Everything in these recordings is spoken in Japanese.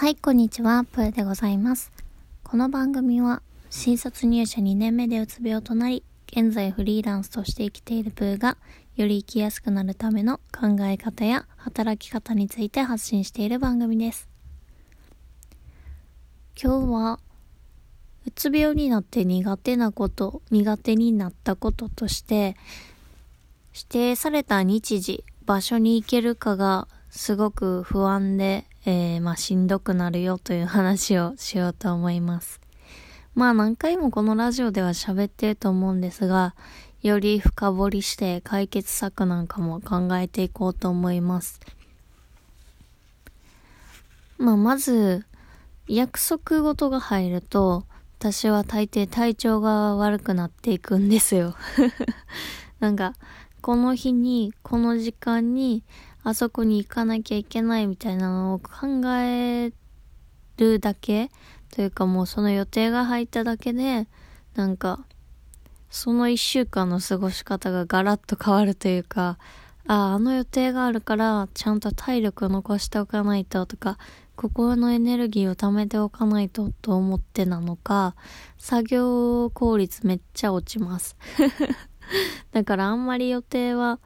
はい、こんにちは、プーでございます。この番組は、新卒入社2年目でうつ病となり、現在フリーランスとして生きているプーが、より生きやすくなるための考え方や働き方について発信している番組です。今日は、うつ病になって苦手なこと、苦手になったこととして、指定された日時、場所に行けるかがすごく不安で、えー、まあしんどくなるよという話をしようと思います。まあ何回もこのラジオでは喋ってると思うんですが、より深掘りして解決策なんかも考えていこうと思います。まあまず、約束事が入ると、私は大抵体調が悪くなっていくんですよ。なんか、この日に、この時間に、あそこに行かなきゃいけないみたいなのを考えるだけというかもうその予定が入っただけで、なんか、その一週間の過ごし方がガラッと変わるというか、ああ、あの予定があるから、ちゃんと体力を残しておかないととか、心のエネルギーを貯めておかないとと思ってなのか、作業効率めっちゃ落ちます。だからあんまり予定は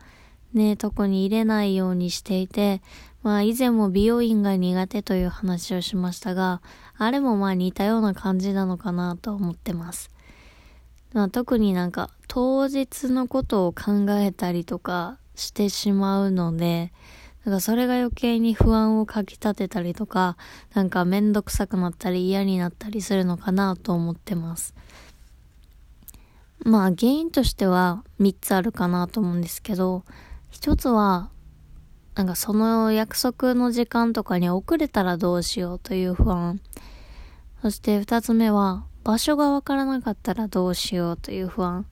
ね、特に入れないようにしていて、まあ以前も美容院が苦手という話をしましたが、あれもまあ似たような感じなのかなと思ってます。まあ、特になんか当日のことを考えたりとかしてしまうので、なんかそれが余計に不安をかき立てたりとか、なんかめんどくさくなったり嫌になったりするのかなと思ってます。まあ原因としては3つあるかなと思うんですけど、1つは、なんかその約束の時間とかに遅れたらどうしようという不安。そして2つ目は、場所がわからなかったらどうしようという不安。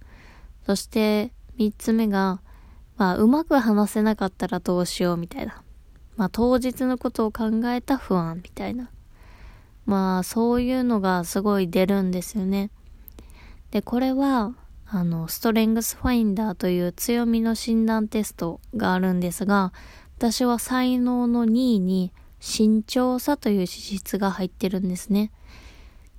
そして3つ目が、まあうまく話せなかったらどうしようみたいな。まあ当日のことを考えた不安みたいな。まあそういうのがすごい出るんですよね。で、これは、あの、ストレングスファインダーという強みの診断テストがあるんですが、私は才能の2位に慎重さという資質が入ってるんですね。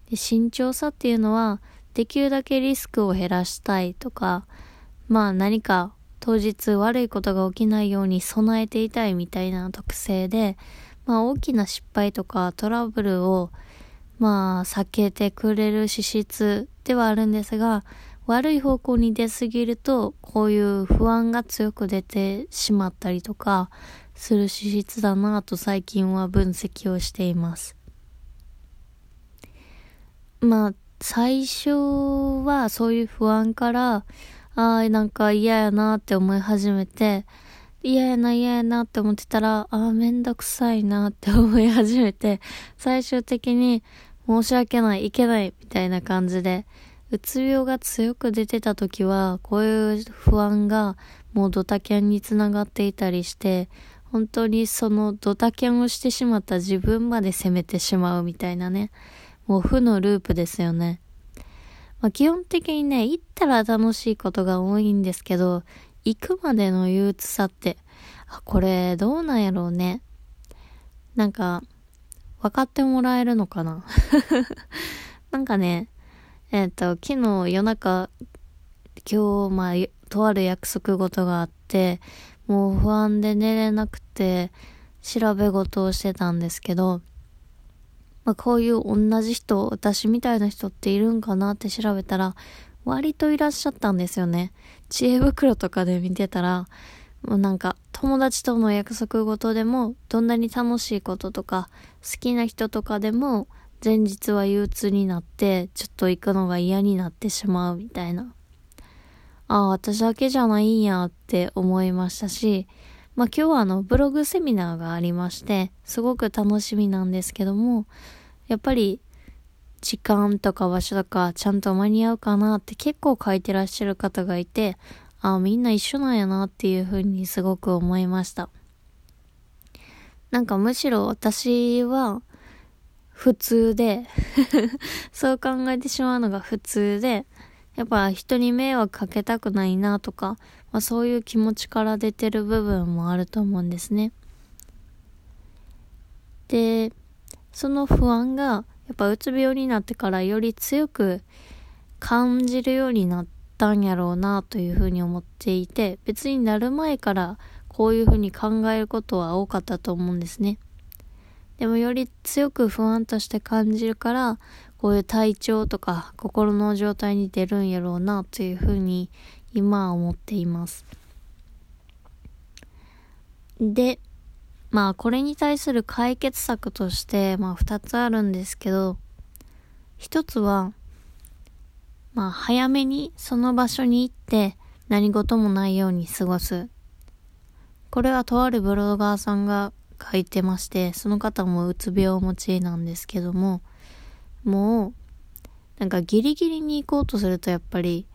で慎重さっていうのは、できるだけリスクを減らしたいとか、まあ何か当日悪いことが起きないように備えていたいみたいな特性で、まあ大きな失敗とかトラブルをまあ避けてくれる資質ではあるんですが、悪い方向に出すぎると、こういう不安が強く出てしまったりとか、する資質だなと最近は分析をしています。まあ、最初はそういう不安から、ああ、なんか嫌やなって思い始めて、嫌やな嫌やなって思ってたら、ああ、めんどくさいなって思い始めて、最終的に申し訳ない、いけないみたいな感じで、うつ病が強く出てた時は、こういう不安がもうドタキャンにつながっていたりして、本当にそのドタキャンをしてしまった自分まで責めてしまうみたいなね。もう負のループですよね。まあ、基本的にね、行ったら楽しいことが多いんですけど、行くまでの憂鬱さって、あ、これどうなんやろうね。なんか、分かってもらえるのかな なんかね、えっ、ー、と、昨日夜中、今日、まあ、とある約束事があって、もう不安で寝れなくて、調べ事をしてたんですけど、まあ、こういう同じ人、私みたいな人っているんかなって調べたら、割といらっしゃったんですよね。知恵袋とかで見てたら、もうなんか友達との約束事でもどんなに楽しいこととか好きな人とかでも前日は憂鬱になって、ちょっと行くのが嫌になってしまうみたいな。ああ、私だけじゃないんやって思いましたし、まあ今日はあのブログセミナーがありまして、すごく楽しみなんですけども、やっぱり時間とか場所とかちゃんと間に合うかなって結構書いてらっしゃる方がいて、ああ、みんな一緒なんやなっていうふうにすごく思いました。なんかむしろ私は普通で そう考えてしまうのが普通で、やっぱ人に迷惑かけたくないなとか、まあそういう気持ちから出てる部分もあると思うんですね。で、その不安がやっぱうつ病になってからより強く感じるようになったんやろうなというふうに思っていて別になる前からこういうふうに考えることは多かったと思うんですね。でもより強く不安として感じるからこういう体調とか心の状態に出るんやろうなというふうに今は思っています。で、まあこれに対する解決策として、まあ二つあるんですけど、一つは、まあ早めにその場所に行って何事もないように過ごす。これはとあるブロガーさんが書いてまして、その方もうつ病持ちなんですけども、もう、なんかギリギリに行こうとするとやっぱり、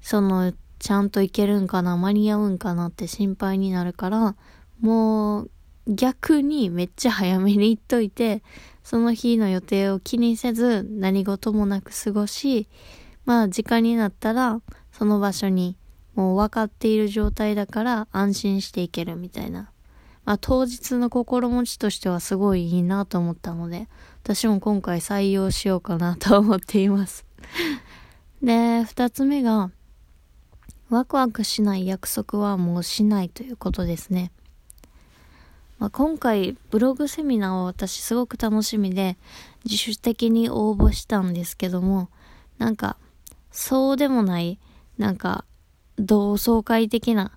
その、ちゃんと行けるんかな、間に合うんかなって心配になるから、もう逆にめっちゃ早めに行っといて、その日の予定を気にせず何事もなく過ごし、まあ時間になったらその場所にもう分かっている状態だから安心していけるみたいな。まあ当日の心持ちとしてはすごいいいなと思ったので、私も今回採用しようかなと思っています で、二つ目が、ワクワクしない約束はもうしないということですね。まあ、今回ブログセミナーを私すごく楽しみで自主的に応募したんですけどもなんかそうでもないなんか同窓会的な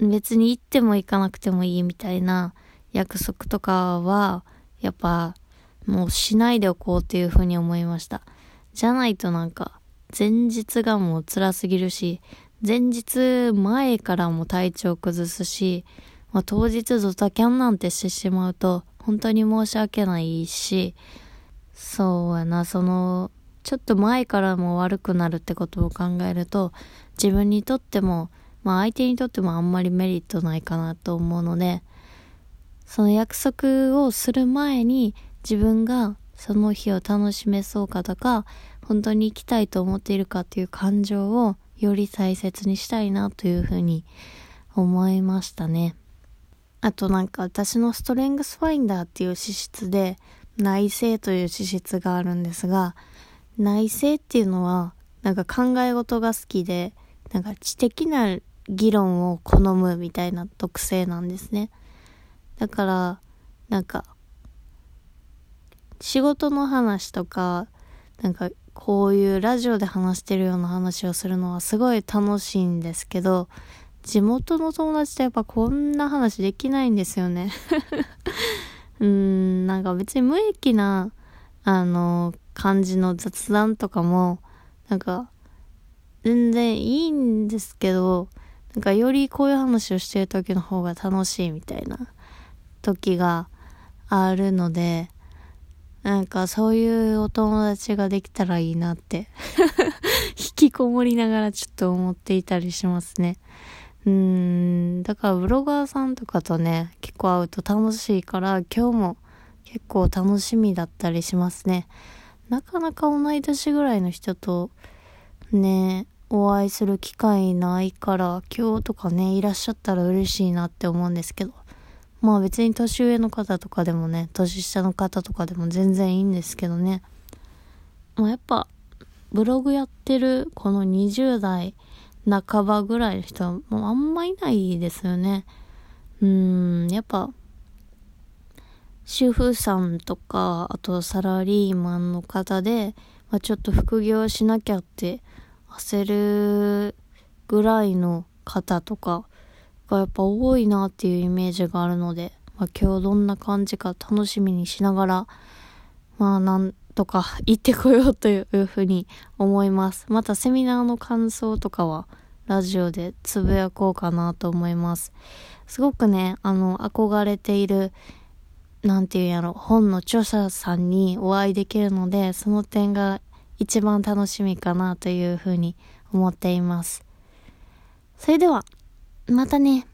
別に行っても行かなくてもいいみたいな約束とかはやっぱもうしないでおこうっていうふうに思いました。じゃないとなんか前日がもう辛すぎるし前日前からも体調崩すしまあ、当日ドタキャンなんてしてしまうと本当に申し訳ないし、そうやな、その、ちょっと前からも悪くなるってことを考えると、自分にとっても、まあ相手にとってもあんまりメリットないかなと思うので、その約束をする前に自分がその日を楽しめそうかとか、本当に行きたいと思っているかっていう感情をより大切にしたいなというふうに思いましたね。あとなんか私のストレングスファインダーっていう資質で内政という資質があるんですが、内政っていうのはなんか考え事が好きで、なんか知的な議論を好むみたいな特性なんですね。だから、なんか、仕事の話とか、なんかこういうラジオで話してるような話をするのはすごい楽しいんですけど、地元の友達とやっぱこんな話できないんですよね うーん、なんか別に無益な、あの、感じの雑談とかも、なんか、全然いいんですけど、なんかよりこういう話をしてる時の方が楽しいみたいな時があるので、なんかそういうお友達ができたらいいなって 引きこもりながらちょっと思っていたりしますね。うん、だからブロガーさんとかとね、結構会うと楽しいから、今日も結構楽しみだったりしますね。なかなか同い年ぐらいの人とね、お会いする機会ないから、今日とかね、いらっしゃったら嬉しいなって思うんですけど。まあ別に年上の方とかでもね、年下の方とかでも全然いいんですけどね。まあやっぱ、ブログやってるこの20代、半ばぐらいの人はもうあんまいないですよね。うーん、やっぱ、主婦さんとか、あとサラリーマンの方で、まあ、ちょっと副業しなきゃって焦るぐらいの方とかがやっぱ多いなっていうイメージがあるので、まあ、今日どんな感じか楽しみにしながら、まあなんとか行ってこようというふうに思います。またセミナーの感想とかはラジオでつぶやこうかなと思います。すごくね、あの、憧れている、なんていうんやろ、本の著者さんにお会いできるので、その点が一番楽しみかなというふうに思っています。それでは、またね。